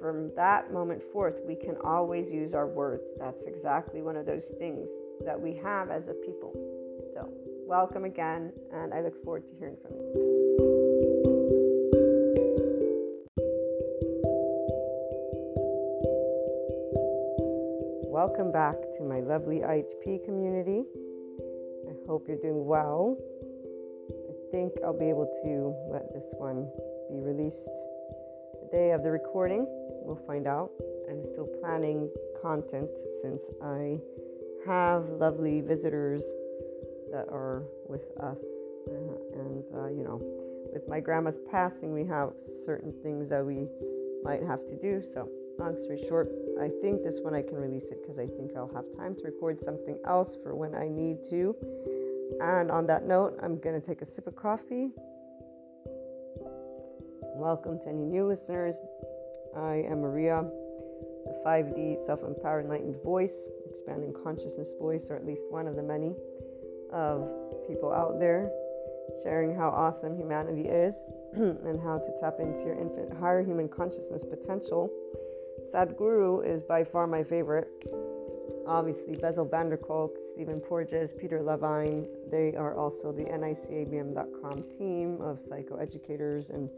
from that moment forth, we can always use our words. That's exactly one of those things that we have as a people. So, welcome again, and I look forward to hearing from you. welcome back to my lovely IHP community. I hope you're doing well. I think I'll be able to let this one be released day of the recording. We'll find out. I'm still planning content since I have lovely visitors that are with us. Uh, and, uh, you know, with my grandma's passing, we have certain things that we might have to do. So, long story short, I think this one I can release it because I think I'll have time to record something else for when I need to. And on that note, I'm going to take a sip of coffee. Welcome to any new listeners. I am Maria, the 5D self empowered enlightened voice, expanding consciousness voice, or at least one of the many of people out there sharing how awesome humanity is and how to tap into your infinite higher human consciousness potential. Sadhguru is by far my favorite. Obviously, Bessel van der Kolk, Stephen Porges, Peter Levine, they are also the NICABM.com team of psychoeducators and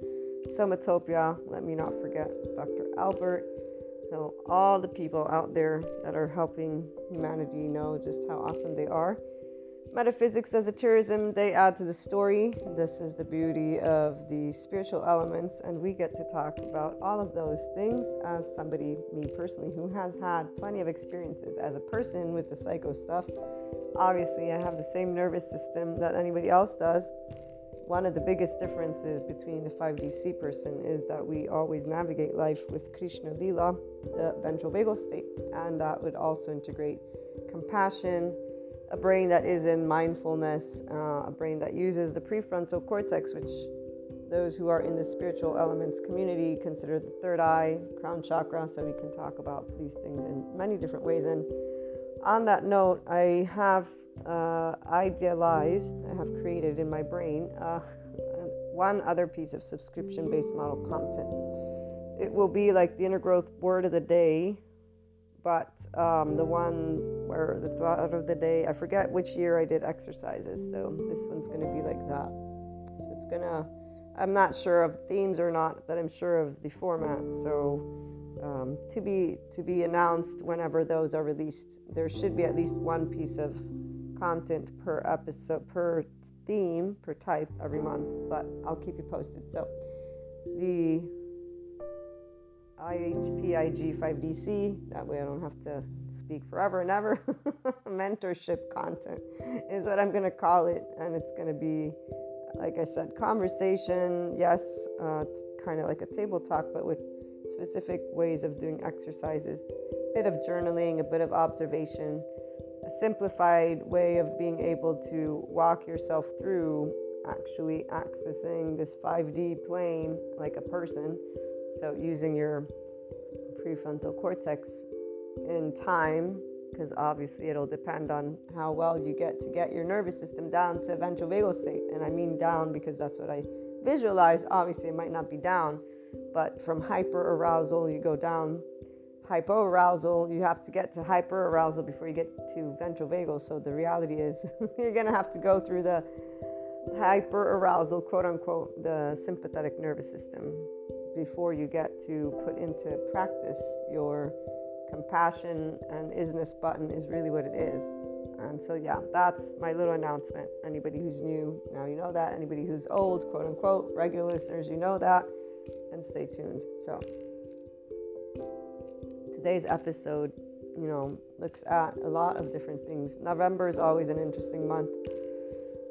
Somatopia. Let me not forget Dr. Albert. So, all the people out there that are helping humanity know just how awesome they are metaphysics, esotericism, they add to the story. This is the beauty of the spiritual elements, and we get to talk about all of those things as somebody, me personally, who has had plenty of experiences as a person with the psycho stuff. Obviously, I have the same nervous system that anybody else does. One of the biggest differences between the 5DC person is that we always navigate life with Krishna Lila, the ventral vagal state, and that would also integrate compassion a brain that is in mindfulness, uh, a brain that uses the prefrontal cortex, which those who are in the spiritual elements community consider the third eye, crown chakra. So we can talk about these things in many different ways. And on that note, I have uh, idealized, I have created in my brain uh, one other piece of subscription based model content. It will be like the inner growth word of the day but um, the one where the thought of the day, I forget which year I did exercises, so this one's going to be like that. So it's going to, I'm not sure of themes or not, but I'm sure of the format. So um, to be to be announced whenever those are released. There should be at least one piece of content per episode, per theme, per type every month, but I'll keep you posted. So the IHPIG5DC. That way I don't have to speak forever and ever. Mentorship content is what I'm going to call it. And it's going to be, like I said, conversation. Yes, uh, kind of like a table talk, but with specific ways of doing exercises. A bit of journaling, a bit of observation, a simplified way of being able to walk yourself through actually accessing this 5D plane like a person so, using your prefrontal cortex in time, because obviously it'll depend on how well you get to get your nervous system down to ventral vagal state. And I mean down because that's what I visualize. Obviously, it might not be down, but from hyper arousal, you go down. Hypo arousal, you have to get to hyperarousal before you get to ventral vagal. So, the reality is, you're going to have to go through the hyperarousal, quote unquote, the sympathetic nervous system before you get to put into practice your compassion and isness button is really what it is. And so, yeah, that's my little announcement. Anybody who's new, now you know that. Anybody who's old, quote unquote, regular listeners, you know that. And stay tuned. So, today's episode, you know, looks at a lot of different things. November is always an interesting month.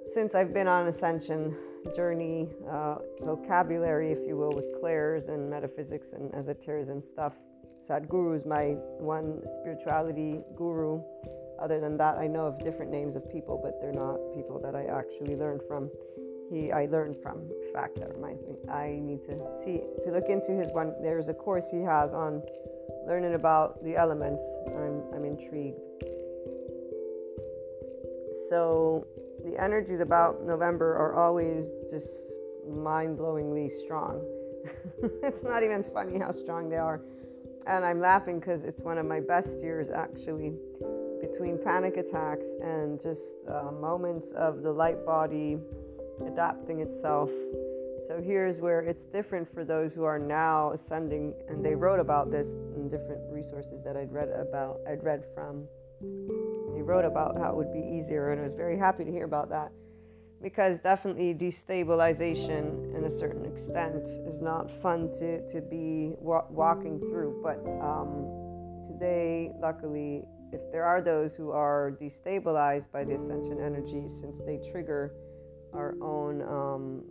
Since I've been on Ascension, journey, uh, vocabulary, if you will, with clairs and metaphysics and esotericism stuff. Sadhguru is my one spirituality guru. Other than that, I know of different names of people, but they're not people that I actually learned from. He, I learned from. In fact, that reminds me, I need to see to look into his one. There's a course he has on learning about the elements. I'm, I'm intrigued. So the energies about November are always just mind blowingly strong. it's not even funny how strong they are. And I'm laughing because it's one of my best years actually, between panic attacks and just uh, moments of the light body adapting itself. So here's where it's different for those who are now ascending, and they wrote about this different resources that I'd read about. I'd read from. He wrote about how it would be easier, and I was very happy to hear about that because definitely destabilization in a certain extent is not fun to, to be wa- walking through. But um, today, luckily, if there are those who are destabilized by the ascension energy, since they trigger our own um,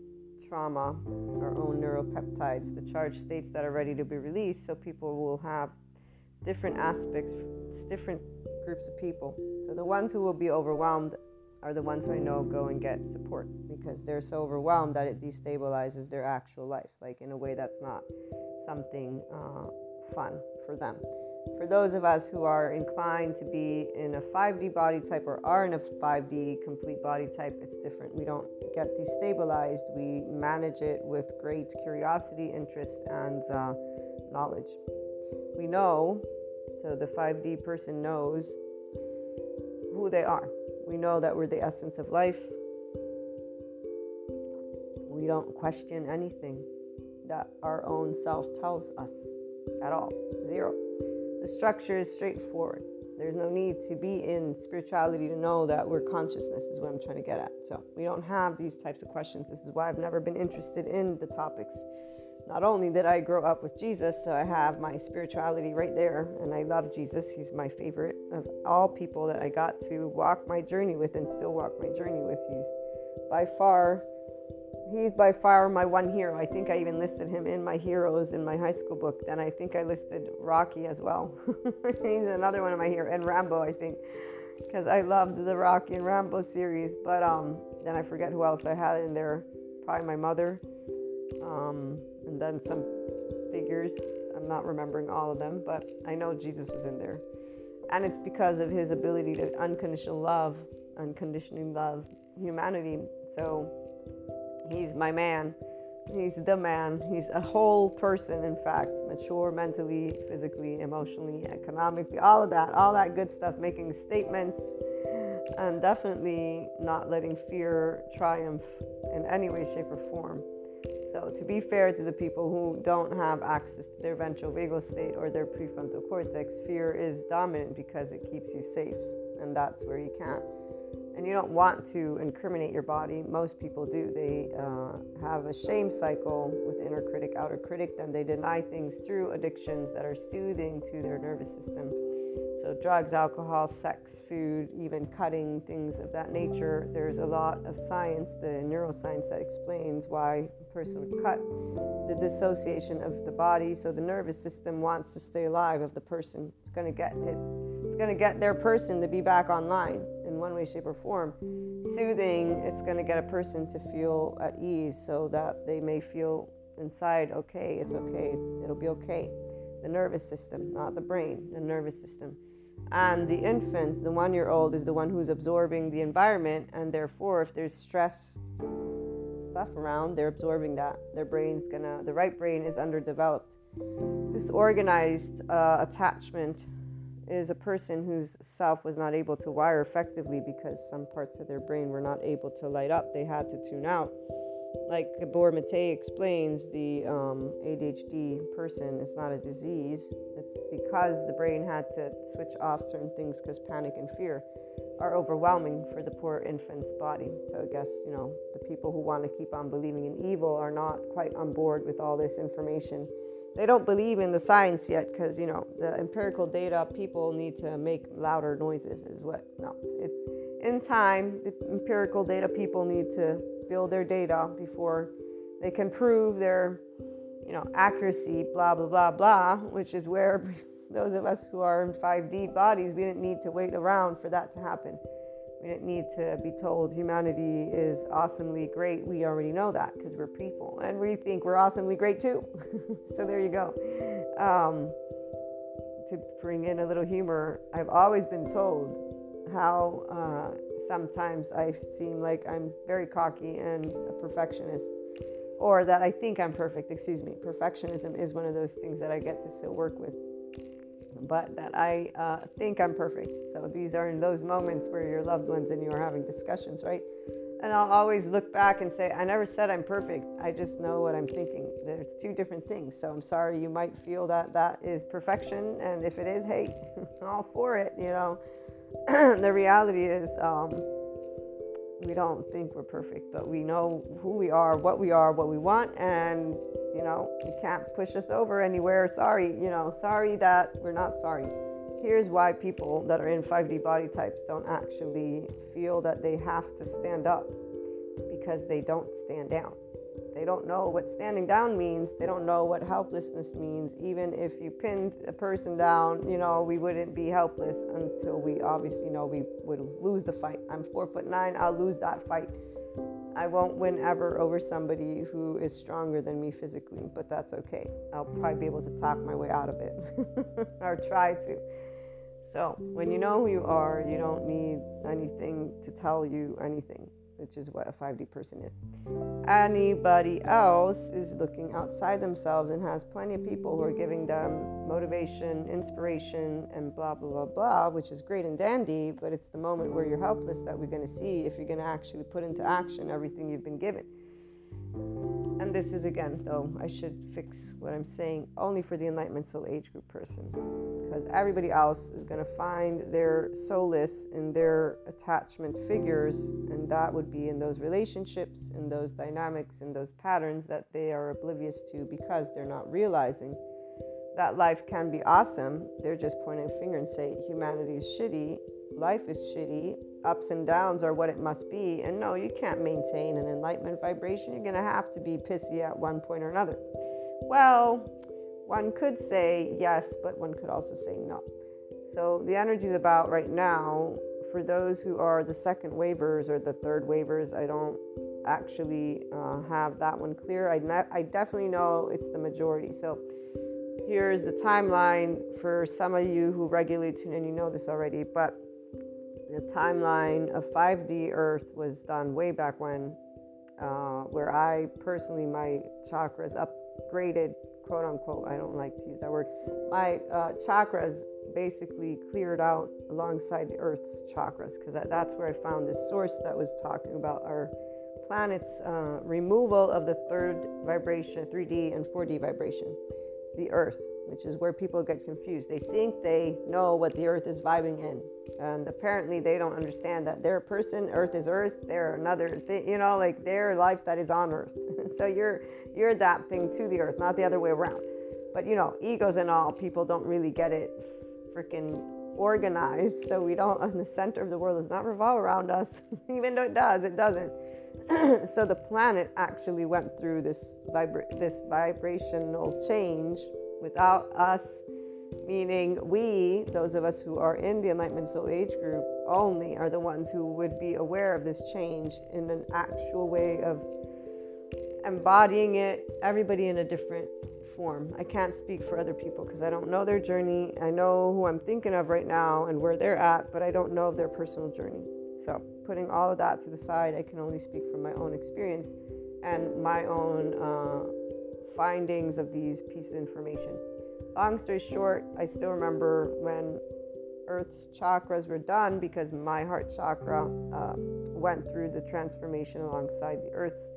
trauma, our own neuropeptides, the charged states that are ready to be released, so people will have different aspects, different groups of people. So the ones who will be overwhelmed are the ones who I know go and get support because they're so overwhelmed that it destabilizes their actual life, like in a way that's not something uh, fun for them. For those of us who are inclined to be in a 5D body type or are in a 5D complete body type, it's different. We don't get destabilized, we manage it with great curiosity, interest, and uh, knowledge. We know, so the 5D person knows who they are we know that we're the essence of life. We don't question anything that our own self tells us at all. Zero. The structure is straightforward. There's no need to be in spirituality to know that we're consciousness, is what I'm trying to get at. So, we don't have these types of questions. This is why I've never been interested in the topics not only did I grow up with Jesus, so I have my spirituality right there, and I love Jesus. He's my favorite of all people that I got to walk my journey with and still walk my journey with. He's by far, he's by far my one hero. I think I even listed him in my heroes in my high school book. Then I think I listed Rocky as well. he's another one of my heroes, and Rambo, I think, because I loved the Rocky and Rambo series. But um, then I forget who else I had in there. Probably my mother. Um, and then some figures. I'm not remembering all of them, but I know Jesus was in there. And it's because of his ability to unconditional love, unconditionally love humanity. So he's my man. He's the man. He's a whole person, in fact, mature mentally, physically, emotionally, economically, all of that, all that good stuff, making statements and definitely not letting fear triumph in any way, shape, or form. So, to be fair to the people who don't have access to their ventral vagal state or their prefrontal cortex, fear is dominant because it keeps you safe, and that's where you can't. And you don't want to incriminate your body. Most people do. They uh, have a shame cycle with inner critic, outer critic, then they deny things through addictions that are soothing to their nervous system. So, drugs, alcohol, sex, food, even cutting, things of that nature. There's a lot of science, the neuroscience, that explains why a person would cut. The dissociation of the body, so the nervous system wants to stay alive of the person. It's going to get it. It's going to get their person to be back online in one way, shape, or form. Soothing, it's going to get a person to feel at ease so that they may feel inside, okay, it's okay, it'll be okay. The nervous system, not the brain, the nervous system. And the infant, the one year old, is the one who's absorbing the environment, and therefore, if there's stress stuff around, they're absorbing that. Their brain's gonna, the right brain is underdeveloped. Disorganized uh, attachment is a person whose self was not able to wire effectively because some parts of their brain were not able to light up. They had to tune out. Like Gabor Mate explains, the um, ADHD person is not a disease, It's because the brain had to switch off certain things because panic and fear are overwhelming for the poor infant's body. So I guess, you know, the people who want to keep on believing in evil are not quite on board with all this information. They don't believe in the science yet because, you know, the empirical data people need to make louder noises is what. No, it's in time, the empirical data people need to build their data before they can prove their you know, accuracy, blah, blah, blah, blah, which is where those of us who are in 5D bodies, we didn't need to wait around for that to happen. We didn't need to be told humanity is awesomely great. We already know that because we're people and we think we're awesomely great too. so there you go. Um, to bring in a little humor, I've always been told how uh, sometimes I seem like I'm very cocky and a perfectionist or that I think I'm perfect, excuse me. Perfectionism is one of those things that I get to still work with, but that I uh, think I'm perfect. So these are in those moments where your loved ones and you are having discussions, right? and I'll always look back and say, I never said I'm perfect. I just know what I'm thinking. There's two different things. So I'm sorry you might feel that that is perfection. And if it is, hey, all for it, you know. the reality is, um, we don't think we're perfect, but we know who we are, what we are, what we want, and you know, you can't push us over anywhere. Sorry, you know, sorry that we're not sorry here's why people that are in 5D body types don't actually feel that they have to stand up because they don't stand down. They don't know what standing down means. They don't know what helplessness means. Even if you pinned a person down, you know, we wouldn't be helpless until we obviously know we would lose the fight. I'm four foot nine, I'll lose that fight. I won't win ever over somebody who is stronger than me physically, but that's okay. I'll probably be able to talk my way out of it or try to. So, when you know who you are, you don't need anything to tell you anything, which is what a 5D person is. Anybody else is looking outside themselves and has plenty of people who are giving them motivation, inspiration, and blah, blah, blah, blah, which is great and dandy, but it's the moment where you're helpless that we're going to see if you're going to actually put into action everything you've been given. And this is again, though, I should fix what I'm saying only for the Enlightenment Soul Age Group person. Because everybody else is going to find their solace in their attachment figures, and that would be in those relationships, in those dynamics, in those patterns that they are oblivious to because they're not realizing that life can be awesome. They're just pointing a finger and say humanity is shitty, life is shitty, ups and downs are what it must be. And no, you can't maintain an enlightenment vibration. You're going to have to be pissy at one point or another. Well, one could say yes, but one could also say no. So the energy is about right now for those who are the second waivers or the third waivers. I don't actually uh, have that one clear. I, ne- I definitely know it's the majority. So here's the timeline for some of you who regularly tune in. You know this already, but the timeline of 5D Earth was done way back when, uh, where I personally, my chakras upgraded, quote unquote, I don't like to use that word, my uh, chakras basically cleared out alongside the Earth's chakras, because that, that's where I found this source that was talking about our planet's uh, removal of the third vibration, 3D and 4D vibration, the Earth which is where people get confused. They think they know what the earth is vibing in. And apparently they don't understand that they're a person, earth is earth, they're another thing, you know, like their life that is on earth. so you're you're adapting to the earth, not the other way around. But you know, egos and all, people don't really get it freaking organized. So we don't the center of the world does not revolve around us. Even though it does, it doesn't. so the planet actually went through this vibra- this vibrational change without us, meaning we, those of us who are in the Enlightenment Soul Age group, only are the ones who would be aware of this change in an actual way of embodying it, everybody in a different form. I can't speak for other people because I don't know their journey. I know who I'm thinking of right now and where they're at, but I don't know their personal journey. So, putting all of that to the side, I can only speak from my own experience and my own uh, findings of these pieces of information. Long story short, I still remember when Earth's chakras were done because my heart chakra uh, went through the transformation alongside the Earth's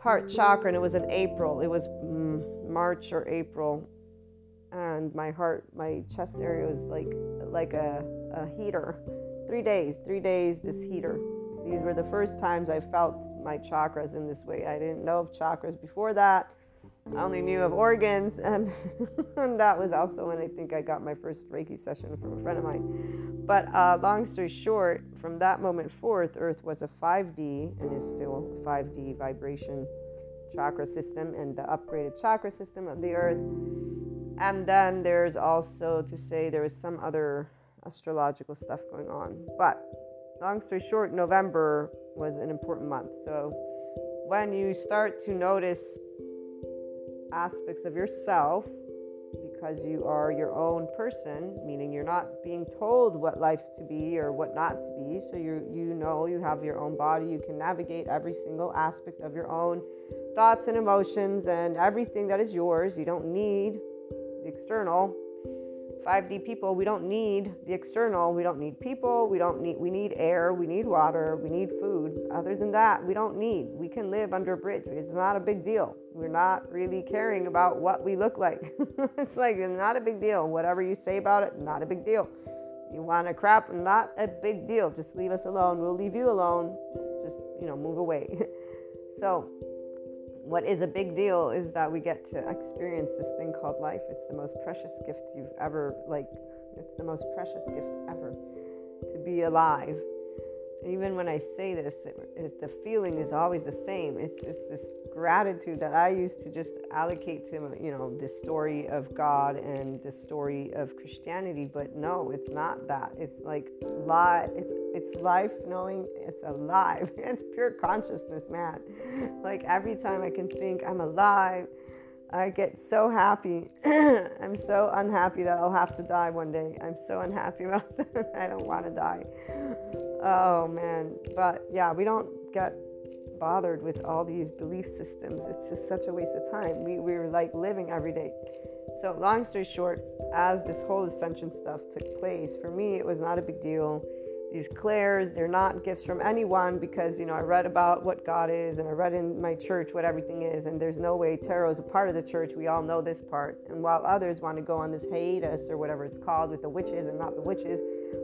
heart chakra, and it was in April. It was mm, March or April, and my heart, my chest area was like like a, a heater. Three days, three days, this heater. These were the first times I felt my chakras in this way. I didn't know of chakras before that. I only knew of organs, and, and, that was also when I think I got my first Reiki session from a friend of mine. But uh, long story short, from that moment forth, Earth was a 5D and is still a 5D vibration chakra system and the upgraded chakra system of the Earth. And then there's also to say there was some other astrological stuff going on. But long story short, November was an important month. So when you start to notice aspects of yourself because you are your own person, meaning you're not being told what life to be or what not to be. So you you know you have your own body, you can navigate every single aspect of your own thoughts and emotions and everything that is yours. You don't need the external. 5D people, we don't need the external. We don't need people. We don't need we need air, we need water, we need food. Other than that, we don't need. We can live under a bridge. It's not a big deal. We're not really caring about what we look like. it's like not a big deal. Whatever you say about it, not a big deal. You want to crap, not a big deal. Just leave us alone. We'll leave you alone. Just just, you know, move away. so what is a big deal is that we get to experience this thing called life. It's the most precious gift you've ever, like, it's the most precious gift ever to be alive even when I say this, it, it, the feeling is always the same. It's just this gratitude that I used to just allocate to, you know, this story of God and the story of Christianity. But no, it's not that. It's like life. It's it's life knowing it's alive. it's pure consciousness, man. Like every time I can think I'm alive. I get so happy. I'm so unhappy that I'll have to die one day. I'm so unhappy about that. I don't want to die. Oh man. But yeah, we don't get bothered with all these belief systems. It's just such a waste of time. We, we're like living every day. So, long story short, as this whole ascension stuff took place, for me, it was not a big deal these clairs they're not gifts from anyone because you know i read about what god is and i read in my church what everything is and there's no way tarot is a part of the church. We all know this part. And while others want to go on this hiatus or whatever it's called with the witches and not the witches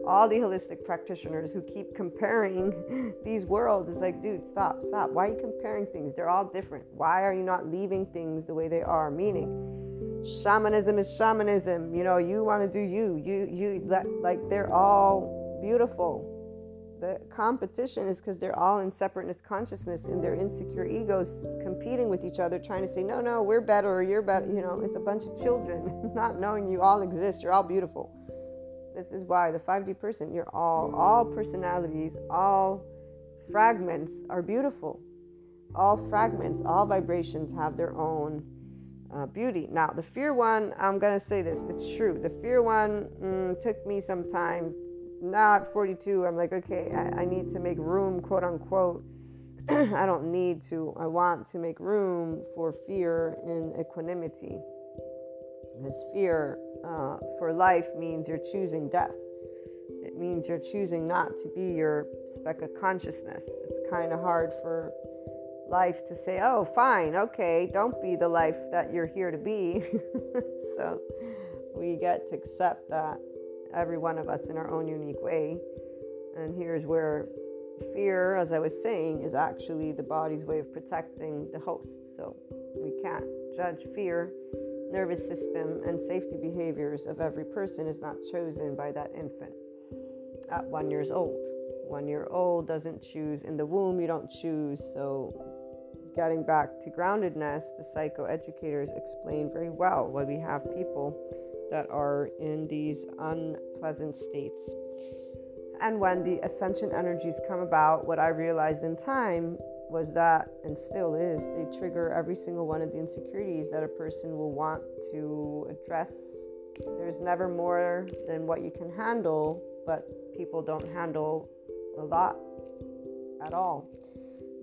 all the holistic practitioners who keep comparing these worlds it's like dude stop stop. Why are you comparing things? They're all different. Why are you not leaving things the way they are? Meaning shamanism is shamanism. You know you want to do you. You you like they're all beautiful. The competition is because they're all in separateness consciousness and their insecure egos competing with each other, trying to say, no, no, we're better or you're better. You know, it's a bunch of children not knowing you all exist. You're all beautiful. This is why the 5D person, you're all, all personalities, all fragments are beautiful. All fragments, all vibrations have their own uh, beauty. Now, the fear one, I'm going to say this, it's true. The fear one mm, took me some time now at 42, I'm like, okay, I, I need to make room, quote unquote. I don't need to. I want to make room for fear and equanimity. Because fear uh, for life means you're choosing death. It means you're choosing not to be your speck of consciousness. It's kind of hard for life to say, oh, fine, okay, don't be the life that you're here to be. so we get to accept that every one of us in our own unique way. And here's where fear, as I was saying, is actually the body's way of protecting the host. So we can't judge fear. Nervous system and safety behaviors of every person is not chosen by that infant at one years old. One year old doesn't choose in the womb, you don't choose. So getting back to groundedness, the psychoeducators explain very well why we have people that are in these unpleasant states. And when the ascension energies come about, what I realized in time was that, and still is, they trigger every single one of the insecurities that a person will want to address. There's never more than what you can handle, but people don't handle a lot at all.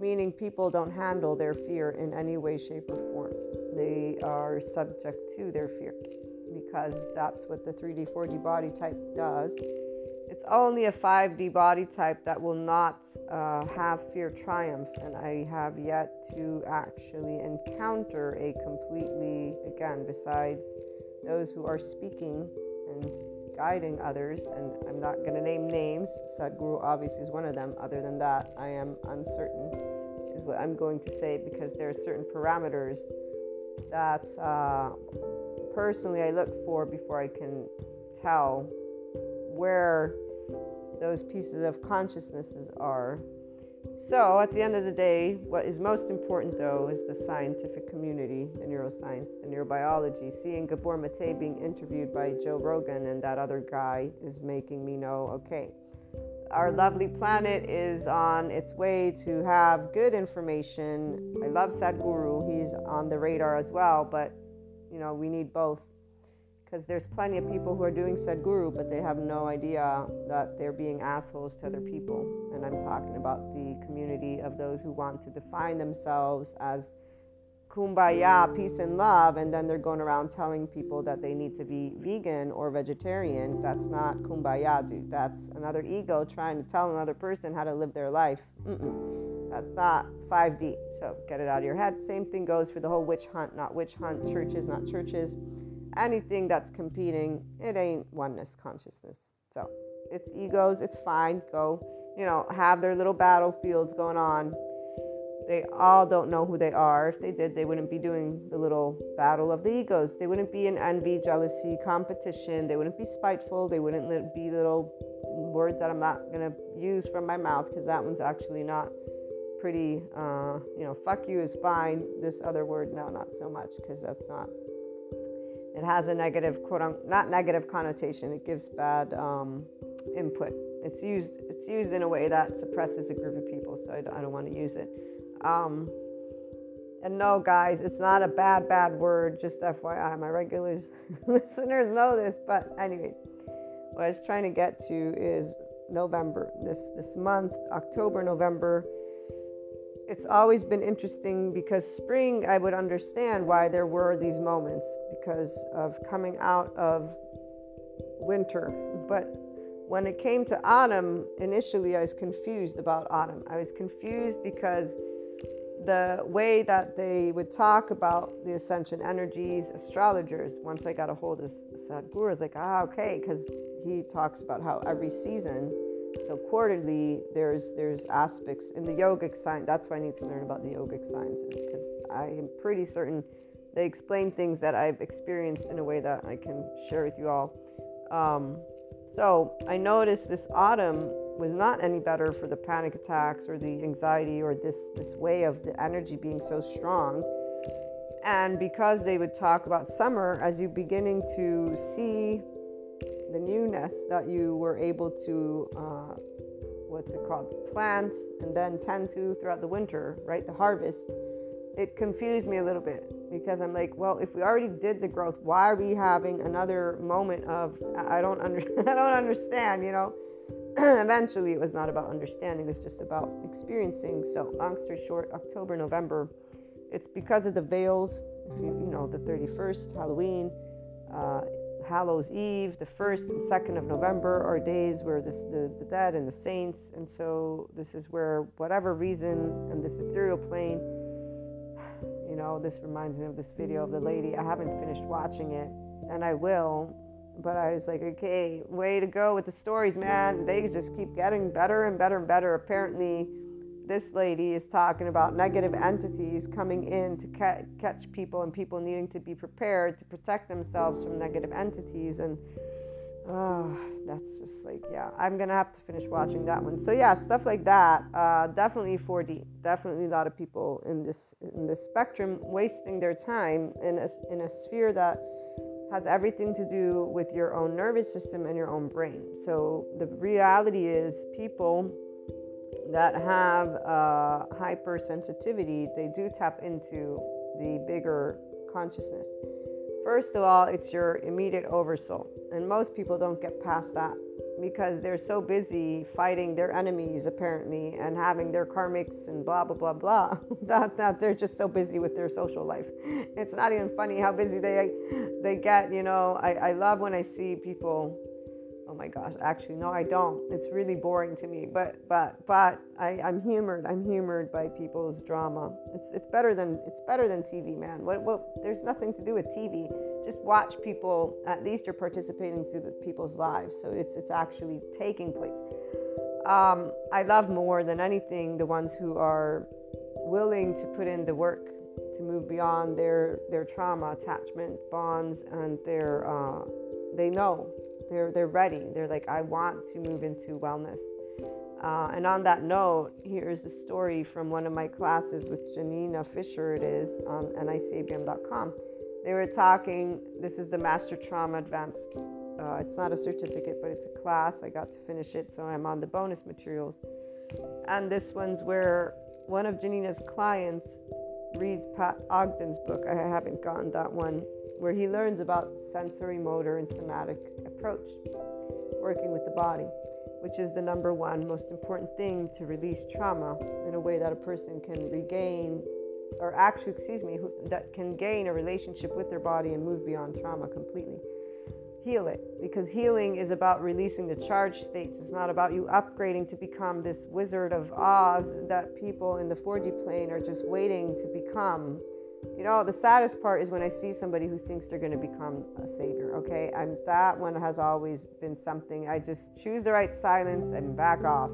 Meaning, people don't handle their fear in any way, shape, or form. They are subject to their fear because that's what the 3D, 4D body type does. It's only a 5D body type that will not uh, have fear triumph, and I have yet to actually encounter a completely, again, besides those who are speaking and guiding others, and I'm not going to name names. Sadhguru obviously is one of them. Other than that, I am uncertain, is what I'm going to say, because there are certain parameters that uh, personally I look for before I can tell where those pieces of consciousnesses are. So, at the end of the day, what is most important though is the scientific community, the neuroscience, the neurobiology. Seeing Gabor Mate being interviewed by Joe Rogan and that other guy is making me know okay, our lovely planet is on its way to have good information. I love Sadhguru, he's on the radar as well, but you know, we need both because there's plenty of people who are doing Sadhguru, but they have no idea that they're being assholes to other people. And I'm talking about the community of those who want to define themselves as kumbaya, peace and love, and then they're going around telling people that they need to be vegan or vegetarian. That's not kumbaya, dude. That's another ego trying to tell another person how to live their life. Mm-mm. That's not 5D. So get it out of your head. Same thing goes for the whole witch hunt, not witch hunt, churches, not churches. Anything that's competing, it ain't oneness consciousness. So it's egos, it's fine. Go, you know, have their little battlefields going on they all don't know who they are. If they did, they wouldn't be doing the little battle of the egos. They wouldn't be in envy, jealousy, competition. They wouldn't be spiteful. They wouldn't be little words that I'm not going to use from my mouth because that one's actually not pretty. Uh, you know, fuck you is fine. This other word, no, not so much because that's not. It has a negative, quote unquote, not negative connotation. It gives bad um, input. It's used. It's used in a way that suppresses a group of people, so I don't, I don't want to use it. Um, and no, guys, it's not a bad, bad word, just FYI. My regular listeners know this. But, anyways, what I was trying to get to is November, this, this month, October, November. It's always been interesting because spring, I would understand why there were these moments because of coming out of winter. But when it came to autumn, initially I was confused about autumn. I was confused because the way that they would talk about the ascension energies, astrologers, once I got a hold of Sadhguru, I was like, ah, okay, because he talks about how every season, so quarterly, there's there's aspects in the yogic sign. That's why I need to learn about the yogic sciences because I am pretty certain they explain things that I've experienced in a way that I can share with you all. Um, so I noticed this autumn was not any better for the panic attacks or the anxiety or this this way of the energy being so strong and because they would talk about summer as you beginning to see the newness that you were able to uh, what's it called plant and then tend to throughout the winter right the harvest it confused me a little bit because i'm like well if we already did the growth why are we having another moment of i don't under i don't understand you know eventually it was not about understanding, it was just about experiencing. So, long story short, October, November, it's because of the veils. You, you know, the 31st, Halloween, uh, Hallows Eve, the 1st and 2nd of November are days where this, the, the dead and the saints, and so this is where, whatever reason, in this ethereal plane, you know, this reminds me of this video of the lady. I haven't finished watching it, and I will but I was like, okay, way to go with the stories, man. They just keep getting better and better and better. Apparently, this lady is talking about negative entities coming in to ca- catch people and people needing to be prepared to protect themselves from negative entities. And oh, that's just like, yeah, I'm to have to finish watching that one. So, yeah, stuff like that. Uh, definitely 4D. Definitely a lot of people in this, in this spectrum wasting their time in a, in a sphere that has everything to do with your own nervous system and your own brain. So the reality is, people that have hypersensitivity, they do tap into the bigger consciousness. First of all, it's your immediate oversoul, and most people don't get past that because they're so busy fighting their enemies apparently and having their karmics and blah blah blah blah that, that they're just so busy with their social life it's not even funny how busy they they get you know i, I love when i see people oh my gosh actually no i don't. It's really boring to me but but but I, i'm humored i'm humored by people's drama. It's it's better than it's better than tv man. What what there's nothing to do with tv just watch people at least you're participating to the people's lives so it's it's actually taking place. Um, i love more than anything the ones who are willing to put in the work to move beyond their their trauma attachment bonds and their uh, they know they're they're ready. They're like i want to move into wellness. Uh, and on that note, here's a story from one of my classes with Janina Fisher, it is on nicabm.com they were talking this is the master trauma advanced uh, it's not a certificate but it's a class. I got to finish it so i'm on the bonus materials. And this one's where one of janina's clients reads pat ogden's book. I haven't gotten that one where he learns about sensory motor and somatic approach working with the body which is the number one most important thing to release trauma in a way that a person can regain or actually, excuse me, that can gain a relationship with their body and move beyond trauma completely. Heal it because healing is about releasing the charged states. It's not about you upgrading to become this wizard of Oz that people in the 4D plane are just waiting to become. You know, the saddest part is when I see somebody who thinks they're going to become a savior. Okay, I'm that one has always been something. I just choose the right silence and back off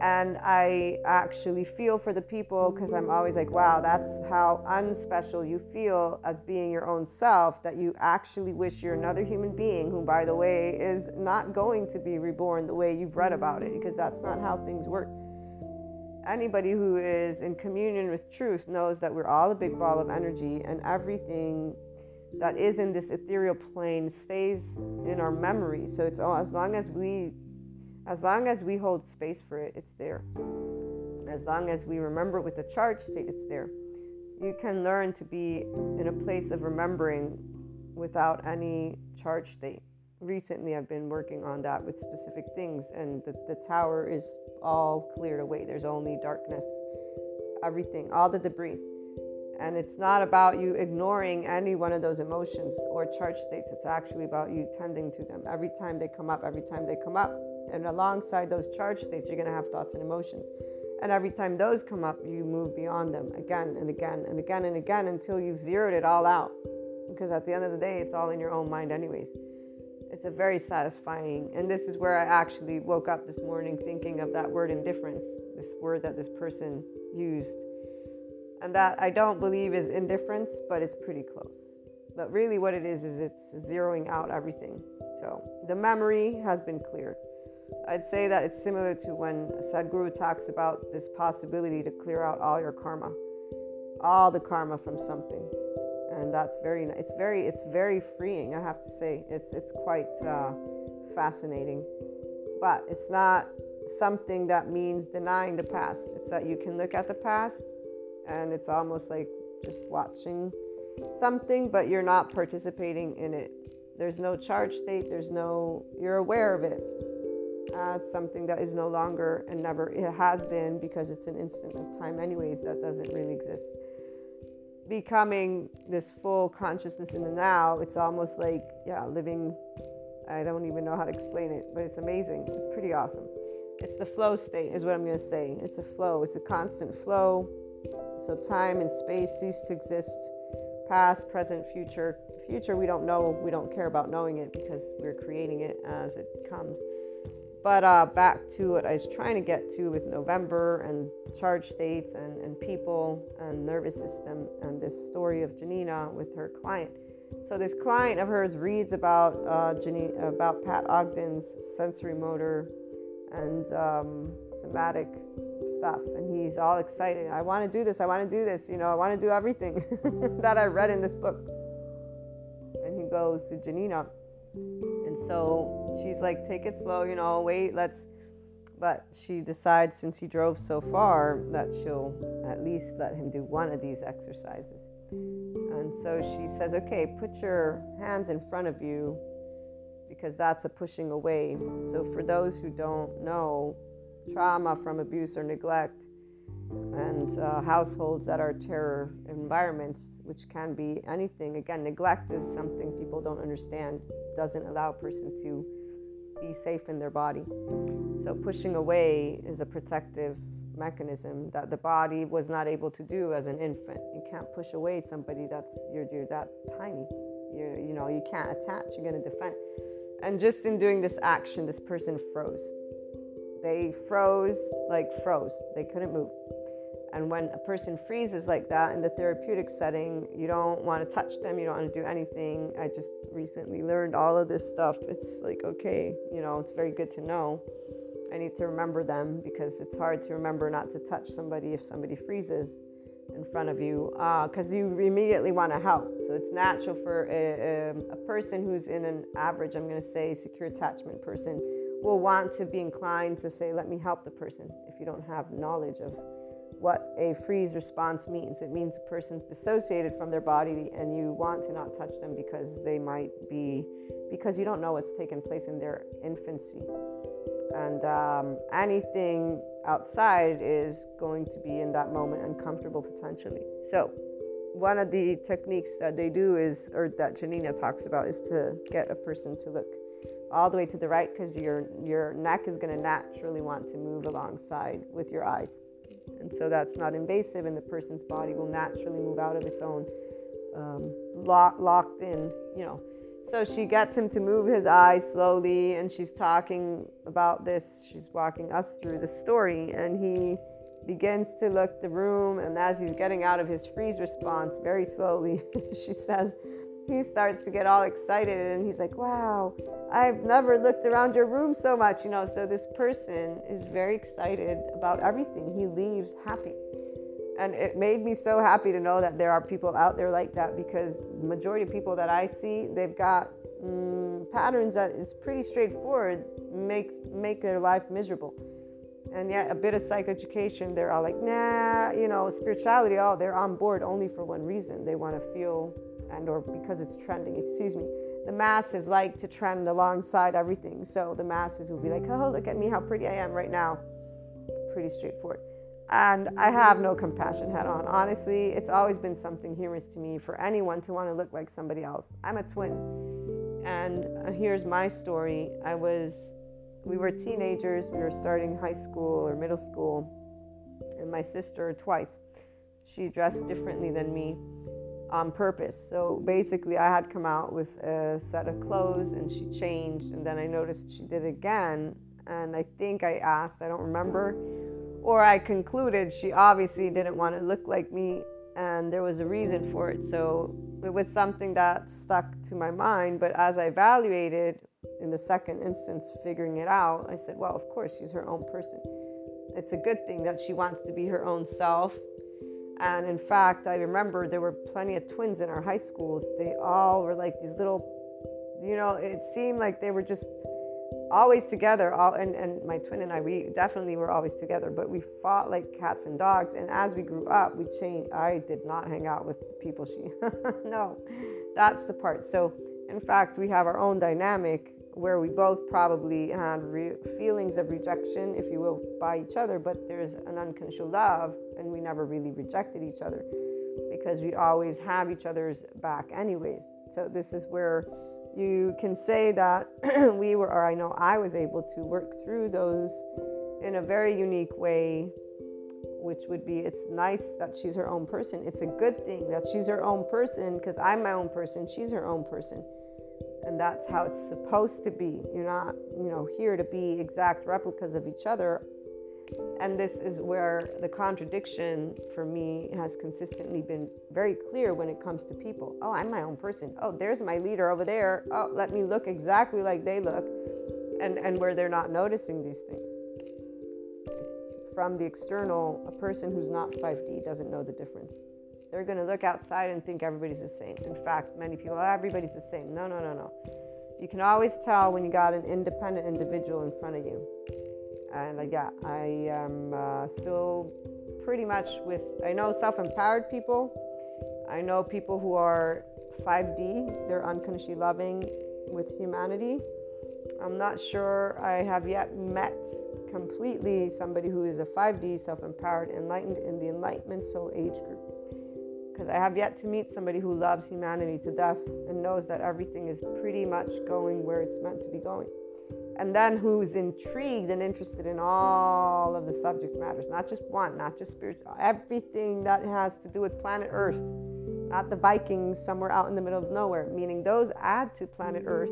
and I actually feel for the people because I'm always like, wow, that's how unspecial you feel as being your own self that you actually wish you're another human being who, by the way, is not going to be reborn the way you've read about it because that's not how things work. Anybody who is in communion with truth knows that we're all a big ball of energy and everything that is in this ethereal plane stays in our memory. So it's all as long as we as long as we hold space for it, it's there. As long as we remember with the charge state, it's there. You can learn to be in a place of remembering without any charge state. Recently, I've been working on that with specific things, and the, the tower is all cleared away. There's only darkness, everything, all the debris. And it's not about you ignoring any one of those emotions or charge states. It's actually about you tending to them. Every time they come up, every time they come up, and alongside those charge states, you're going to have thoughts and emotions. And every time those come up, you move beyond them again and again and again and again until you've zeroed it all out. Because at the end of the day, it's all in your own mind, anyways. A very satisfying. And this is where I actually woke up this morning thinking of that word indifference, this word that this person used. And that I don't believe is indifference, but it's pretty close. But really, what it is, is it's zeroing out everything. So the memory has been cleared. I'd say that it's similar to when Sadhguru talks about this possibility to clear out all your karma, all the karma from something, and that's very it's very it's very freeing. I have to say it's it's quite uh, fascinating, but it's not something that means denying the past. It's that you can look at the past, and it's almost like just watching something, but you're not participating in it. There's no charge state. There's no you're aware of it as something that is no longer and never it has been because it's an instant of time anyways that doesn't really exist becoming this full consciousness in the now it's almost like yeah living i don't even know how to explain it but it's amazing. It's pretty awesome. It's the flow state is what i'm going to say. It's a flow. It's a constant flow. So time and space cease to exist. Past present future. Future we don't know. We don't care about knowing it because we're creating it as it comes but uh, back to what I was trying to get to with November and charge states and, and people and nervous system and this story of Janina with her client. So this client of hers reads about uh, Janina, about Pat Ogden's sensory motor and um, somatic stuff, and he's all excited. I want to do this. I want to do this. You know, I want to do everything that I read in this book. And he goes to Janina so she's like, take it slow, you know, wait, let's. But she decides, since he drove so far, that she'll at least let him do one of these exercises. And so she says, okay, put your hands in front of you because that's a pushing away. So, for those who don't know, trauma from abuse or neglect and uh, households that are terror environments, which can be anything. Again, neglect is something people don't understand, doesn't allow a person to be safe in their body. So, pushing away is a protective mechanism that the body was not able to do as an infant. You can't push away somebody that's you're, you're that tiny. You're, you know, you can't attach, you're going to defend. And just in doing this action, this person froze. They froze, like froze. They couldn't move. And when a person freezes like that in the therapeutic setting, you don't want to touch them, you don't want to do anything. I just recently learned all of this stuff. It's like, okay, you know, it's very good to know. I need to remember them because it's hard to remember not to touch somebody if somebody freezes in front of you because uh, you immediately want to help. So it's natural for a, a, a person who's in an average, I'm going to say, secure attachment person will want to be inclined to say, let me help the person if you don't have knowledge of what a freeze response means. It means the person's dissociated from their body and you want to not touch them because they might be, because you don't know what's taken place in their infancy. And um, anything outside is going to be in that moment uncomfortable potentially. So, one of the techniques that they do is, or that Janina talks about, is to get a person to look all the way to the right because your your neck is going to naturally want to move alongside with your eyes, and so that's not invasive, and the person's body will naturally move out of its own um, lock, locked in, you know. So she gets him to move his eyes slowly, and she's talking about this. She's walking us through the story, and he begins to look the room. And as he's getting out of his freeze response, very slowly, she says, he starts to get all excited, and he's like, "Wow, I've never looked around your room so much." You know, so this person is very excited about everything. He leaves happy and it made me so happy to know that there are people out there like that because majority of people that I see, they've got mm, patterns that is pretty straightforward, makes make their life miserable. And yet, a bit of psychoeducation, they're all like, nah, you know, spirituality. Oh, they're on board only for one reason: they want to feel, and or because it's trending. Excuse me. The masses like to trend alongside everything, so the masses will be like, oh, look at me, how pretty I am right now. Pretty straightforward and I have no compassion head on. Honestly, it's always been something humorous to me for anyone to want to look like somebody else. I'm a twin. And uh, here's my story. I was, we were teenagers, we were starting high school or middle school, and my sister, twice, she dressed differently than me on purpose. So basically, I had come out with a set of clothes and she changed, and then I noticed she did again. And I think I asked, I don't remember or I concluded she obviously didn't want to look like me and there was a reason for it. So it was something that stuck to my mind. But as I evaluated in the second instance, figuring it out, I said, well, of course, she's her own person. It's a good thing that she wants to be her own self. And in fact, I remember there were plenty of twins in our high schools. They all were like these little, you know, it seemed like they were just always together. All and, and my twin and i we definitely were always together but we fought like cats and dogs. And as we grew up we changed. I did not hang out with people she no that's the part. So in fact we have our own dynamic where we both probably had re- feelings of rejection if you will by each other but there's an unconditional love and we never really rejected each other because we always have each other's back anyways so this is where you can say that we were, or I know I was able to work through those in a very unique way, which would be it's nice that she's her own person. It's a good thing that she's her own person because I'm my own person, she's her own person. And that's how it's supposed to be. You're not, you know, here to be exact replicas of each other and this is where the contradiction for me has consistently been very clear when it comes to people. Oh, I'm my own person. Oh, there's my leader over there. Oh, let me look exactly like they look. And, and where they're not noticing these things. From the external, a person who's not 5D doesn't know the difference. They're going to look outside and think everybody's the same. In fact, many people, oh, everybody's the same. No, no, no, no. You can always tell when you got an independent individual in front of you and uh, yeah, I am uh, still pretty much with. I know self-empowered people. I know people who are 5D. They're unconsciously loving with humanity. I'm not sure I have yet met completely somebody who is a 5D, self-empowered, enlightened in the enlightenment soul age group. Because I have yet to meet somebody who loves humanity to death and knows that everything is pretty much going where it's meant to be going and then who's intrigued and interested in all of the subject matters, not just one, not just spiritual, everything that has to do with planet Earth, not the Vikings somewhere out in the middle of nowhere, meaning those add to planet Earth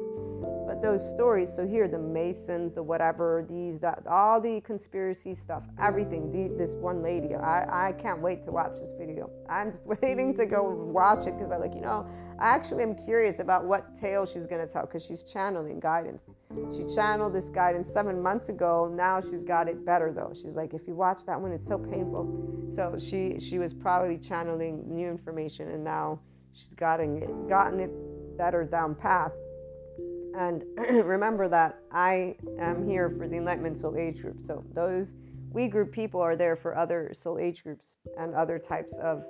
those stories, so here, the Masons, the whatever, these, that, all the conspiracy stuff, everything. The, this one lady, I, I can't wait to watch this video. I'm just waiting to go watch it because I like, you know, I actually am curious about what tale she's to tell because she's channeling guidance. She channeled this guidance seven months ago. Now she's got it better though. She's like, if you watch that one, it's so painful. So she she was probably channeling new information, and now she's gotten it, gotten it better down path. And remember that I am here for the Enlightenment Soul Age group. So those we group people are there for other soul age groups and other types of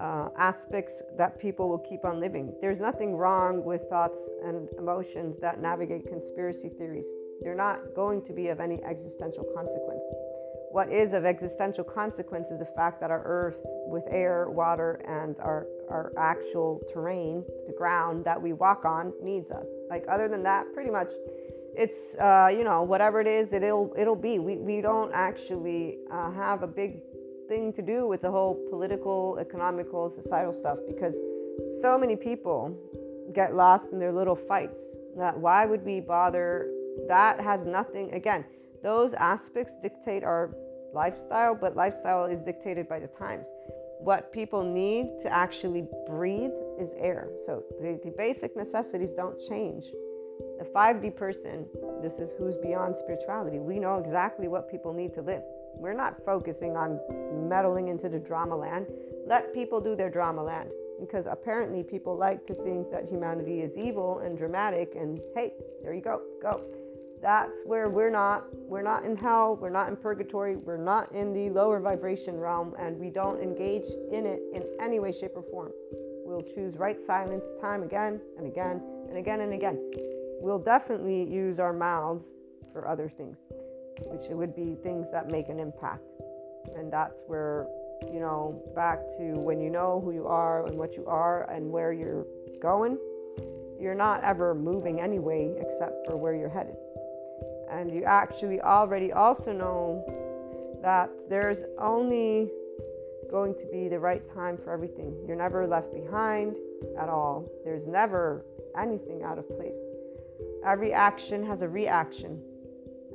uh, aspects that people will keep on living. There's nothing wrong with thoughts and emotions that navigate conspiracy theories. They're not going to be of any existential consequence. What is of existential consequence is the fact that our earth, with air, water, and our, our actual terrain, the ground that we walk on, needs us. Like, other than that, pretty much it's uh, you know whatever it is it'll it'll be. We, we don't actually uh, have a big thing to do with the whole political economical societal stuff because so many people get lost in their little fights that why would we bother? That has nothing again those aspects dictate our lifestyle but lifestyle is dictated by the times what people need to actually breathe is air. So the, the basic necessities don't change. The 5d person this is who's beyond spirituality. We know exactly what people need to live. We're not focusing on meddling into the drama land. Let people do their drama land because apparently people like to think that humanity is evil and dramatic and hey there you go go that's where we're not we're not in hell we're not in purgatory we're not in the lower vibration realm and we don't engage in it in any way shape or form. We'll choose right silence time again and again and again and again. We'll definitely use our mouths for other things which would be things that make an impact. And that's where you know, back to when you know who you are and what you are and where you're going, you're not ever moving anyway except for where you're headed. And you actually already also know that there's only going to be the right time for everything. You're never left behind at all. There's never anything out of place. Every action has a reaction.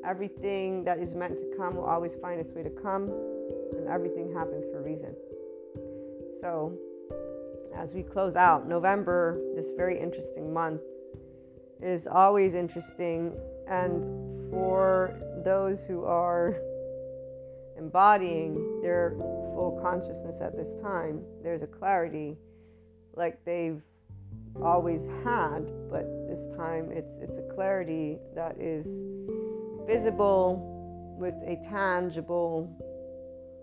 Everything that is meant to come will always find its way to come and everything happens for a reason. So, as we close out, November, this very interesting month, is always interesting. And for those who are embodying their full consciousness at this time, there's a clarity like they've always had, but this time it's it's a clarity that is visible with a tangible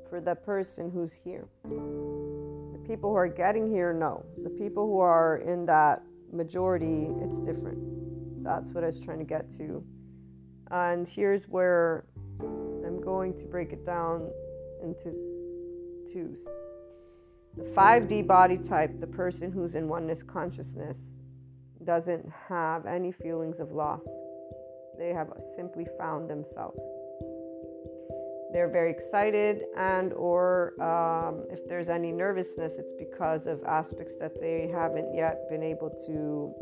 for the person who's here. The people who are getting here, no. The people who are in that majority, it's different. That's what I was trying to get to. And here's where I'm going to break it down into twos. The 5D body type, the person who's in oneness consciousness, doesn't have any feelings of loss. They have simply found themselves they're very excited and or um, if there's any nervousness it's because of aspects that they haven't yet been able to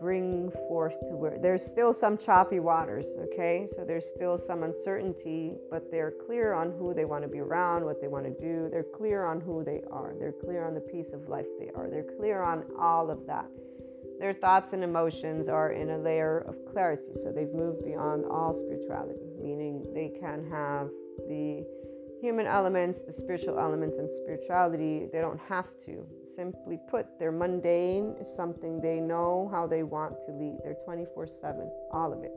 bring forth to where there's still some choppy waters okay? So there's still some uncertainty but they're clear on who they want to be around what they want to do. They're clear on who they are. They're clear on the piece of life they are. They're clear on all of that. Their thoughts and emotions are in a layer of clarity so they've moved beyond all spirituality meaning they can have the human elements, the spiritual elements, and spirituality. They don't have to. Simply put, their mundane is something they know how they want to lead. They're 24 7, all of it.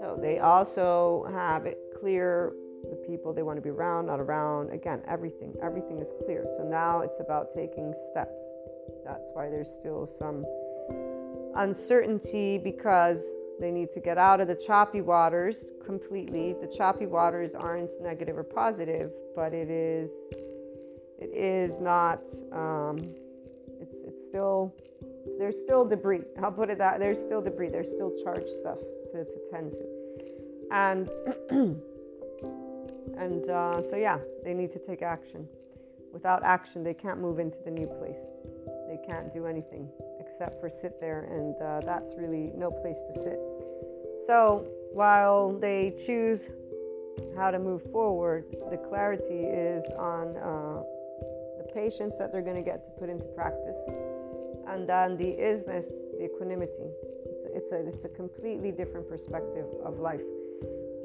So they also have it clear the people they want to be around, not around. Again, everything. Everything is clear. So now it's about taking steps. That's why there's still some uncertainty because they need to get out of the choppy waters completely. The choppy waters aren't negative or positive, but it is it is not um, it's it's still there's still debris. I'll put it that there's still debris. There's still charged stuff to, to tend to, and and uh, so yeah, they need to take action. Without action, they can't move into the new place. They can't do anything except for sit there, and uh, that's really no place to sit. So while they choose how to move forward, the clarity is on uh, the patience that they're going to get to put into practice, and then the isness, the equanimity. It's a, it's a, it's a completely different perspective of life.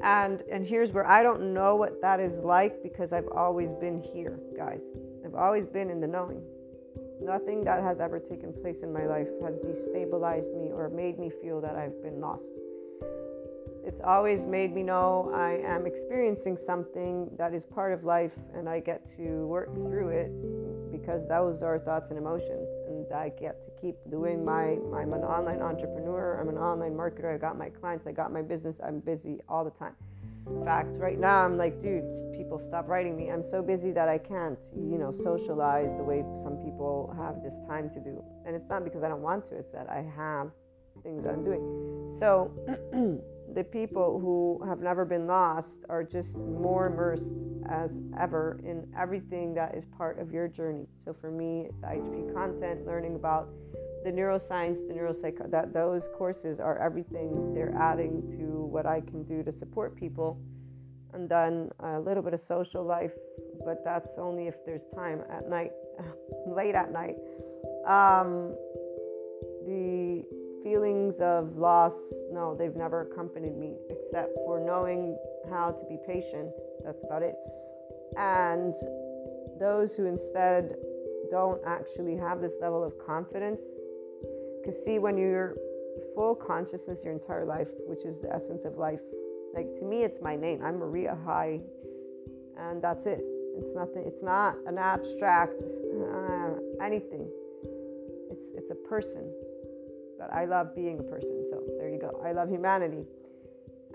And, and here's where I don't know what that is like because I've always been here, guys. I've always been in the knowing. Nothing that has ever taken place in my life has destabilized me or made me feel that I've been lost. It's always made me know I am experiencing something that is part of life and I get to work through it because those are thoughts and emotions. And I get to keep doing my, I'm an online entrepreneur, I'm an online marketer, I got my clients, I got my business, I'm busy all the time. In fact, right now I'm like, dude, people stop writing me. I'm so busy that I can't, you know, socialize the way some people have this time to do. And it's not because I don't want to, it's that I have things that I'm doing. So the people who have never been lost are just more immersed as ever in everything that is part of your journey. So for me, the IHP content, learning about the neuroscience, the neuropsych, that those courses are everything. They're adding to what I can do to support people, and then a little bit of social life, but that's only if there's time at night, late at night. Um, the feelings of loss, no, they've never accompanied me except for knowing how to be patient. That's about it. And those who instead don't actually have this level of confidence because, see, when you're full consciousness your entire life, which is the essence of life, like to me, it's my name. I'm Maria High, and that's it. It's nothing. It's not an abstract uh, anything. It's it's a person. But I love being a person. So there you go. I love humanity.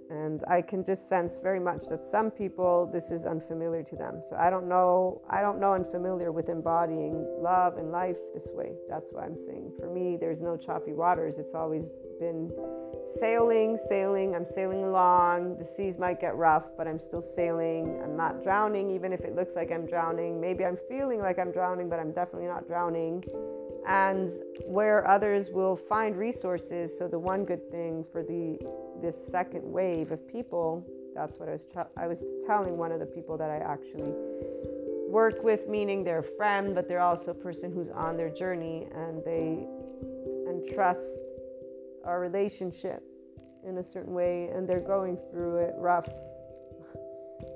And I can just sense very much that some people this is unfamiliar to them. So I don't know I don't know unfamiliar with embodying love and life this way. That's why I'm saying for me there's no choppy waters. It's always been sailing, sailing. I'm sailing along. The seas might get rough, but I'm still sailing. I'm not drowning even if it looks like I'm drowning. Maybe I'm feeling like I'm drowning, but I'm definitely not drowning and where others will find resources. So the one good thing for the this second wave of people, that's what I was I was telling one of the people that I actually work with, meaning they're a friend, but they're also a person who's on their journey and they and trust our relationship in a certain way, and they're going through it rough.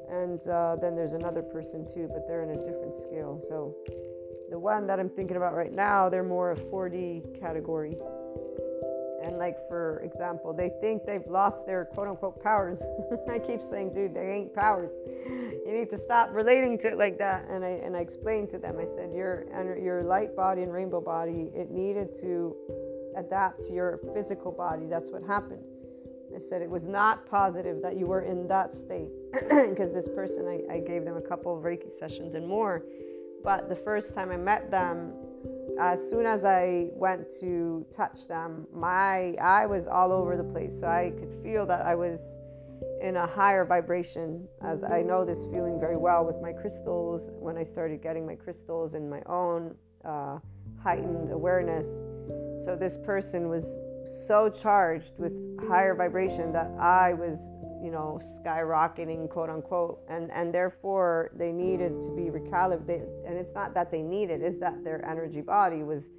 And uh, then there's another person too, but they're in a different scale. So the one that I'm thinking about right now, they're more of a 4D category. And, like, for example, they think they've lost their quote unquote powers. I keep saying, dude, they ain't powers. You need to stop relating to it like that. And I, and I explained to them, I said, your, your light body and rainbow body, it needed to adapt to your physical body. That's what happened. I said it was not positive that you were in that state because this person, I, I gave them a couple of Reiki sessions and more but the first time I met them, as soon as I went to touch them, my I was all over the place. So I could feel that I was in a higher vibration, as I know this feeling very well with my crystals. When I started getting my crystals in my own uh, heightened awareness, so this person was so charged with higher vibration that I was you know, skyrocketing, quote unquote, and and therefore they needed to be recalibrated. And it's not that they needed; it's that their energy body was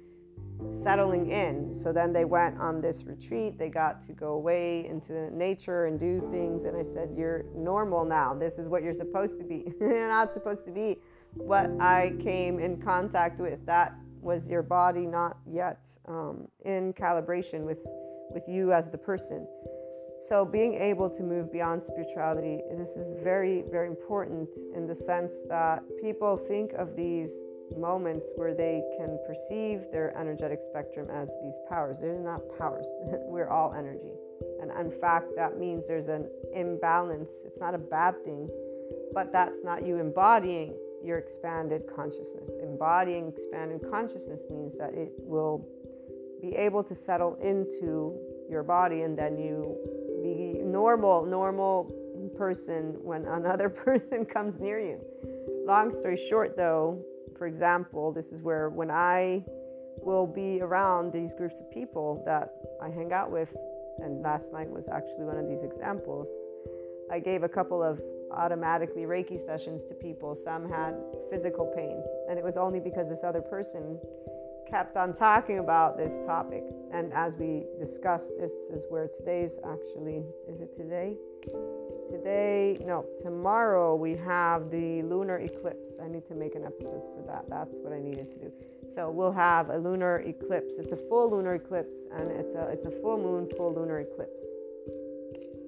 settling in. So then they went on this retreat. They got to go away into nature and do things. And I said, "You're normal now. This is what you're supposed to be. you're not supposed to be what I came in contact with. That was your body not yet um, in calibration with with you as the person." So, being able to move beyond spirituality, this is very, very important in the sense that people think of these moments where they can perceive their energetic spectrum as these powers. They're not powers, we're all energy. And in fact, that means there's an imbalance. It's not a bad thing, but that's not you embodying your expanded consciousness. Embodying expanded consciousness means that it will be able to settle into your body and then you be normal, normal person when another person comes near you. Long story short, though, for example, this is where when I will be around these groups of people that I hang out with, and last night was actually one of these examples, I gave a couple of automatically Reiki sessions to people. Some had physical pains, and it was only because this other person kept on talking about this topic. And as we discussed, this is where today's actually, is it today? Today, no, tomorrow we have the lunar eclipse. I need to make an episode for that. That's what I needed to do. So we'll have a lunar eclipse. It's a full lunar eclipse and it's a it's a full moon full lunar eclipse.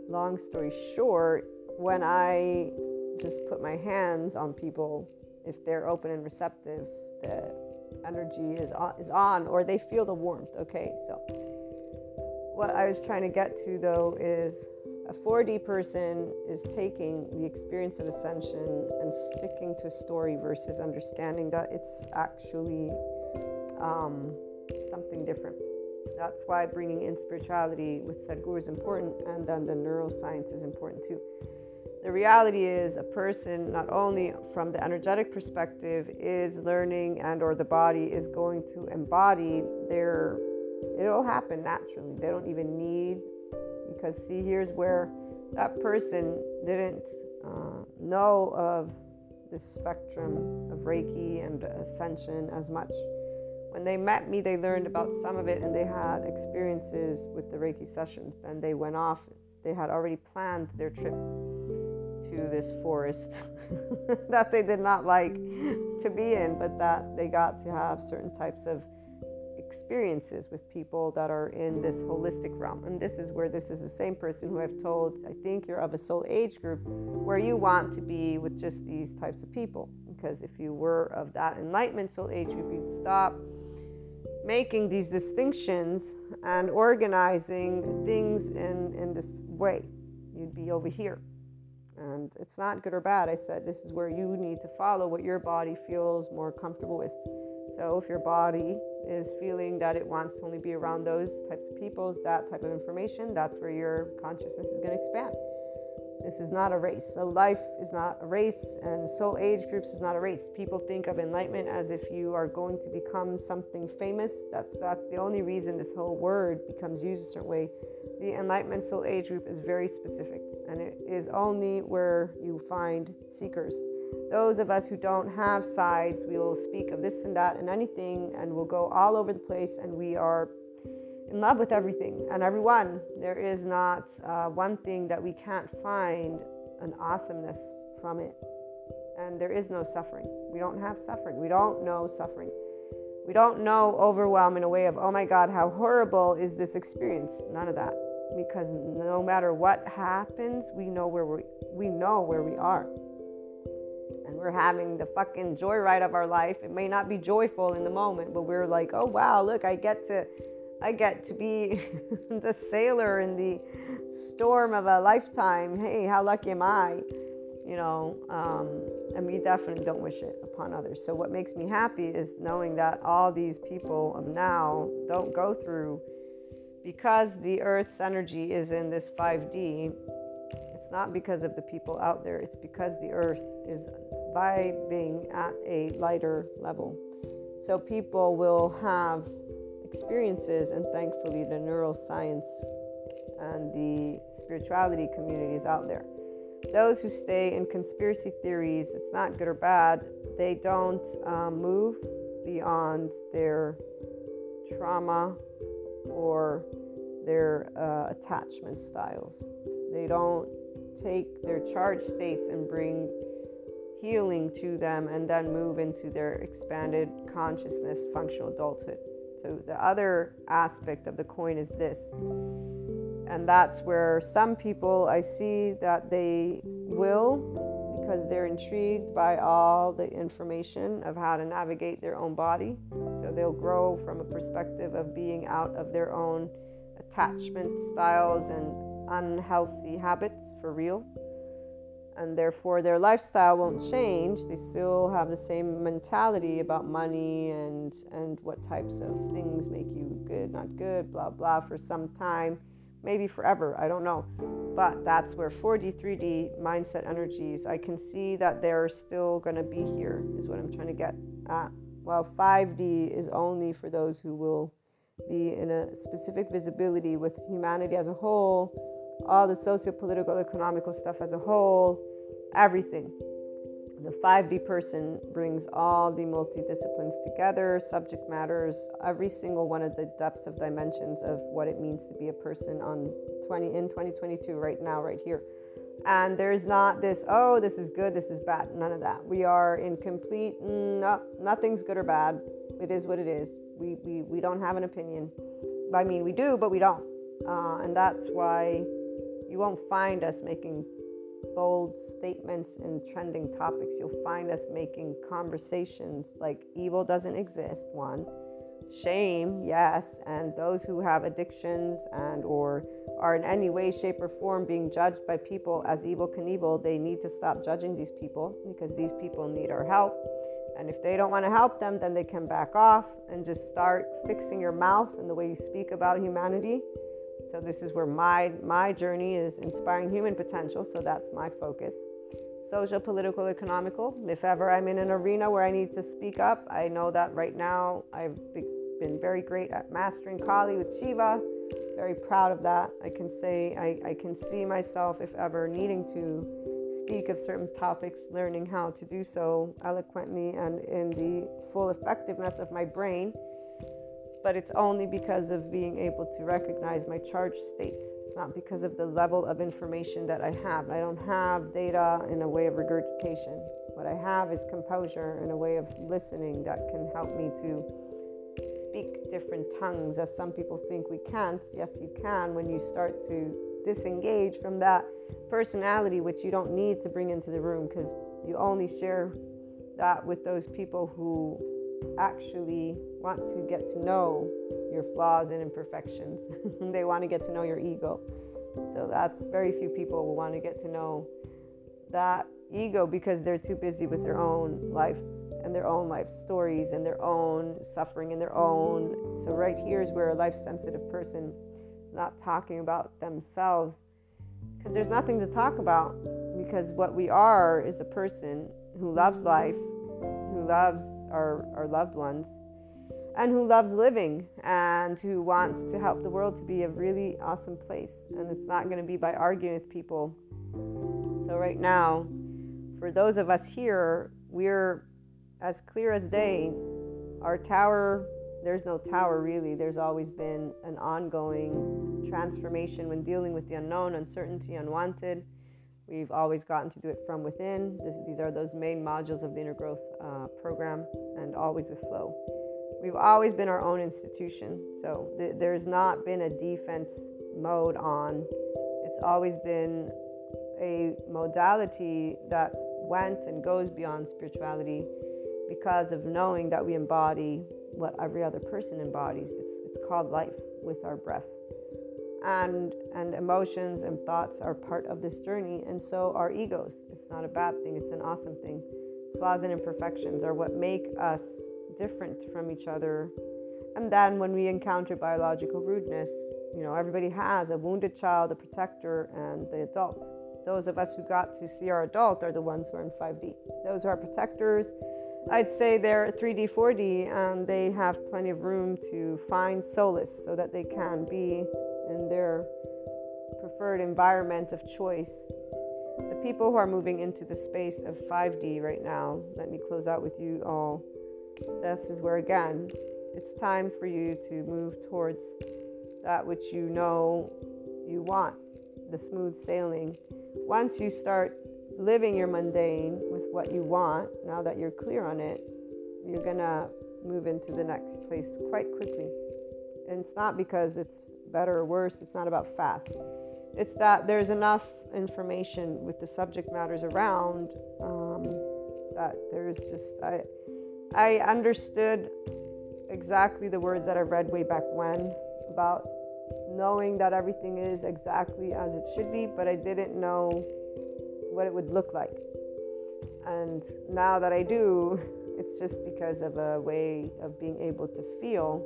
Long story short, when I just put my hands on people, if they're open and receptive, the energy is on, is on or they feel the warmth. Okay, so what I was trying to get to though is a 4D person is taking the experience of ascension and sticking to a story versus understanding that it's actually um, something different. That's why bringing in spirituality with Sadhguru is important, and then the neuroscience is important too. The reality is, a person, not only from the energetic perspective, is learning and or the body is going to embody their. It'll happen naturally. They don't even need because see here's where that person didn't uh, know of the spectrum of reiki and ascension as much when they met me they learned about some of it and they had experiences with the reiki sessions then they went off they had already planned their trip to this forest that they did not like to be in but that they got to have certain types of experiences with people that are in this holistic realm. And this is where this is the same person who I've told, I think you're of a soul age group where you want to be with just these types of people. Because if you were of that enlightenment soul age group, you'd stop making these distinctions and organizing things in, in this way. You'd be over here. And it's not good or bad. I said this is where you need to follow what your body feels more comfortable with. So if your body is feeling that it wants to only be around those types of peoples, that type of information, that's where your consciousness is going to expand. This is not a race. So life is not a race, and soul age groups is not a race. People think of enlightenment as if you are going to become something famous. That's that's the only reason this whole word becomes used a certain way. The enlightenment soul age group is very specific, and it is only where you find seekers those of us who don't have sides, we will speak of this and that and anything, and we'll go all over the place, and we are in love with everything and everyone. There is not uh, one thing that we can't find an awesomeness from it. And there is no suffering. We don't have suffering. We don't know suffering. We don't know overwhelm in a way of, oh my God, how horrible is this experience? None of that. Because no matter what happens, we know where we we know where we are and we're having the fucking joyride of our life. It may not be joyful in the moment, but we're like, oh wow, look, I get to I get to be the sailor in the storm of a lifetime. Hey, how lucky am I? You know, um, and we definitely don't wish it upon others. So, what makes me happy is knowing that all these people of now don't go through because the Earth's energy is in this 5D it's not because of the people out there, it's because the earth is vibing at a lighter level. So people will have experiences, and thankfully, the neuroscience and the spirituality communities out there. Those who stay in conspiracy theories, it's not good or bad, they don't um, move beyond their trauma or their uh, attachment styles. They don't take their charge states and bring healing to them and then move into their expanded consciousness functional adulthood. So, the other aspect of the coin is this. And that's where some people I see that they will, because they're intrigued by all the information of how to navigate their own body. So, they'll grow from a perspective of being out of their own attachment styles and unhealthy habits for real. And therefore, their lifestyle won't change. They still have the same mentality about money and, and what types of things make you good, not good, blah, blah, for some time, maybe forever. I don't know. But that's where 4D, 3D mindset energies, I can see that they're still going to be here, is what I'm trying to get at. Well, 5D is only for those who will be in a specific visibility with humanity as a whole all the socio-political, economical stuff as a whole, everything. The 5D person brings all the multidisciplines together, subject matters, every single one of the depths of dimensions of what it means to be a person on 20 in 2022 right now right here. And there's not this, oh, this is good, this is bad. None of that. We are in complete, no, nothing's good or bad. It is what it is. We, we, we don't have an opinion. I mean, we do, but we don't. Uh, and that's why you won't find us making bold statements and trending topics. You'll find us making conversations like evil doesn't exist, one. Shame, yes, and those who have addictions and or are in any way, shape, or form being judged by people as Evel Knievel, they need to stop judging these people because these people need our help. And if they don't want to help them, then they can back off and just start fixing your mouth and the way you speak about humanity so this is where my my journey is inspiring human potential. So that's my focus. Social, political, economical. If ever I'm in an arena where I need to speak up, I know that right now I've been very great at mastering Kali with Shiva. Very proud of that. I can say I, I can see myself, if ever needing to speak of certain topics, learning how to do so eloquently and in the full effectiveness of my brain but it's only because of being able to recognize my charge states. It's not because of the level of information that I have. I don't have data in a way of regurgitation. What I have is composure and a way of listening that can help me to speak different tongues, as some people think we can't. Yes, you can when you start to disengage from that personality, which you don't need to bring into the room because you only share that with those people who actually want to get to know your flaws and imperfections. they want to get to know your ego. So that's very few people will want to get to know that ego because they're too busy with their own life and their own life stories and their own suffering and their own. So right here is where a life sensitive person not talking about themselves because there's nothing to talk about because what we are is a person who loves life who loves our, our loved ones and who loves living and who wants to help the world to be a really awesome place. And it's not going to be by arguing with people. So, right now, for those of us here, we're as clear as day. Our tower, there's no tower really. There's always been an ongoing transformation when dealing with the unknown, uncertainty, unwanted. We've always gotten to do it from within. This, these are those main modules of the inner growth uh, program, and always with flow. We've always been our own institution, so th- there's not been a defense mode on. It's always been a modality that went and goes beyond spirituality because of knowing that we embody what every other person embodies. It's, it's called life with our breath. And and emotions and thoughts are part of this journey and so are egos. It's not a bad thing it's an awesome thing. Flaws and imperfections are what make us different from each other. And then when we encounter biological rudeness you know everybody has a wounded child a protector and the adult. Those of us who got to see our adult are the ones who are in 5d those are our protectors I'd say they're 3D, 4D, and they have plenty of room to find solace so that they can be in their preferred environment of choice. The people who are moving into the space of 5D right now, let me close out with you all. This is where, again, it's time for you to move towards that which you know you want the smooth sailing. Once you start living your mundane what you want, now that you're clear on it, you're gonna move into the next place quite quickly. And it's not because it's better or worse, it's not about fast. It's that there's enough information with the subject matters around um, that there's just, I, I understood exactly the words that I read way back when about knowing that everything is exactly as it should be, but I didn't know what it would look like. And now that I do, it's just because of a way of being able to feel.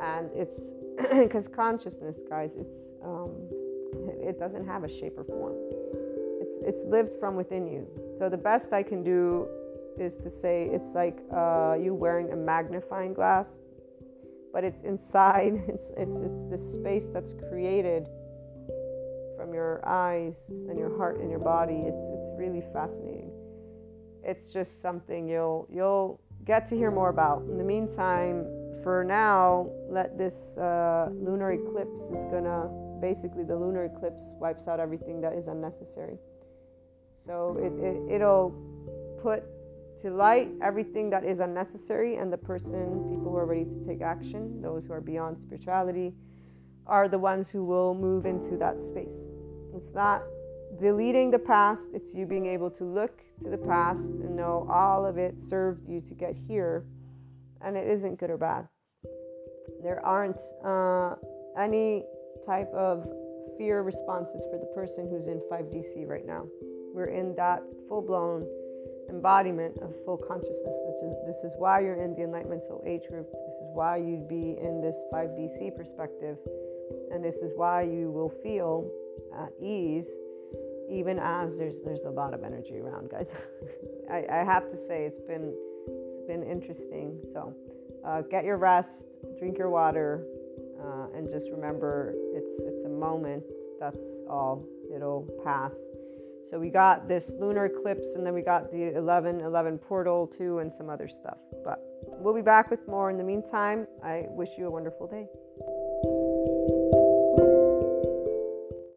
And it's because consciousness, guys, it's um, it doesn't have a shape or form. It's it's lived from within you. So the best I can do is to say it's like uh, you wearing a magnifying glass, but it's inside. It's it's it's the space that's created from your eyes and your heart and your body. It's it's really fascinating. It's just something you'll you'll get to hear more about. In the meantime, for now, let this uh, lunar eclipse is gonna basically the lunar eclipse wipes out everything that is unnecessary. So it, it it'll put to light everything that is unnecessary, and the person, people who are ready to take action, those who are beyond spirituality, are the ones who will move into that space. It's not deleting the past, it's you being able to look to the past and know all of it served you to get here, and it isn't good or bad. There aren't uh, any type of fear responses for the person who's in 5DC right now. We're in that full blown embodiment of full consciousness. Which is, this is why you're in the Enlightenment Soul Age group. This is why you'd be in this 5DC perspective. And this is why you will feel at ease even as there's there's a lot of energy around guys. I, I have to say it's been it's been interesting. So uh, get your rest drink your water uh, and just remember it's it's a moment. That's all. It'll pass. So we got this lunar eclipse and then we got the 11 11 portal too and some other stuff. But we'll be back with more. In the meantime i wish you a wonderful day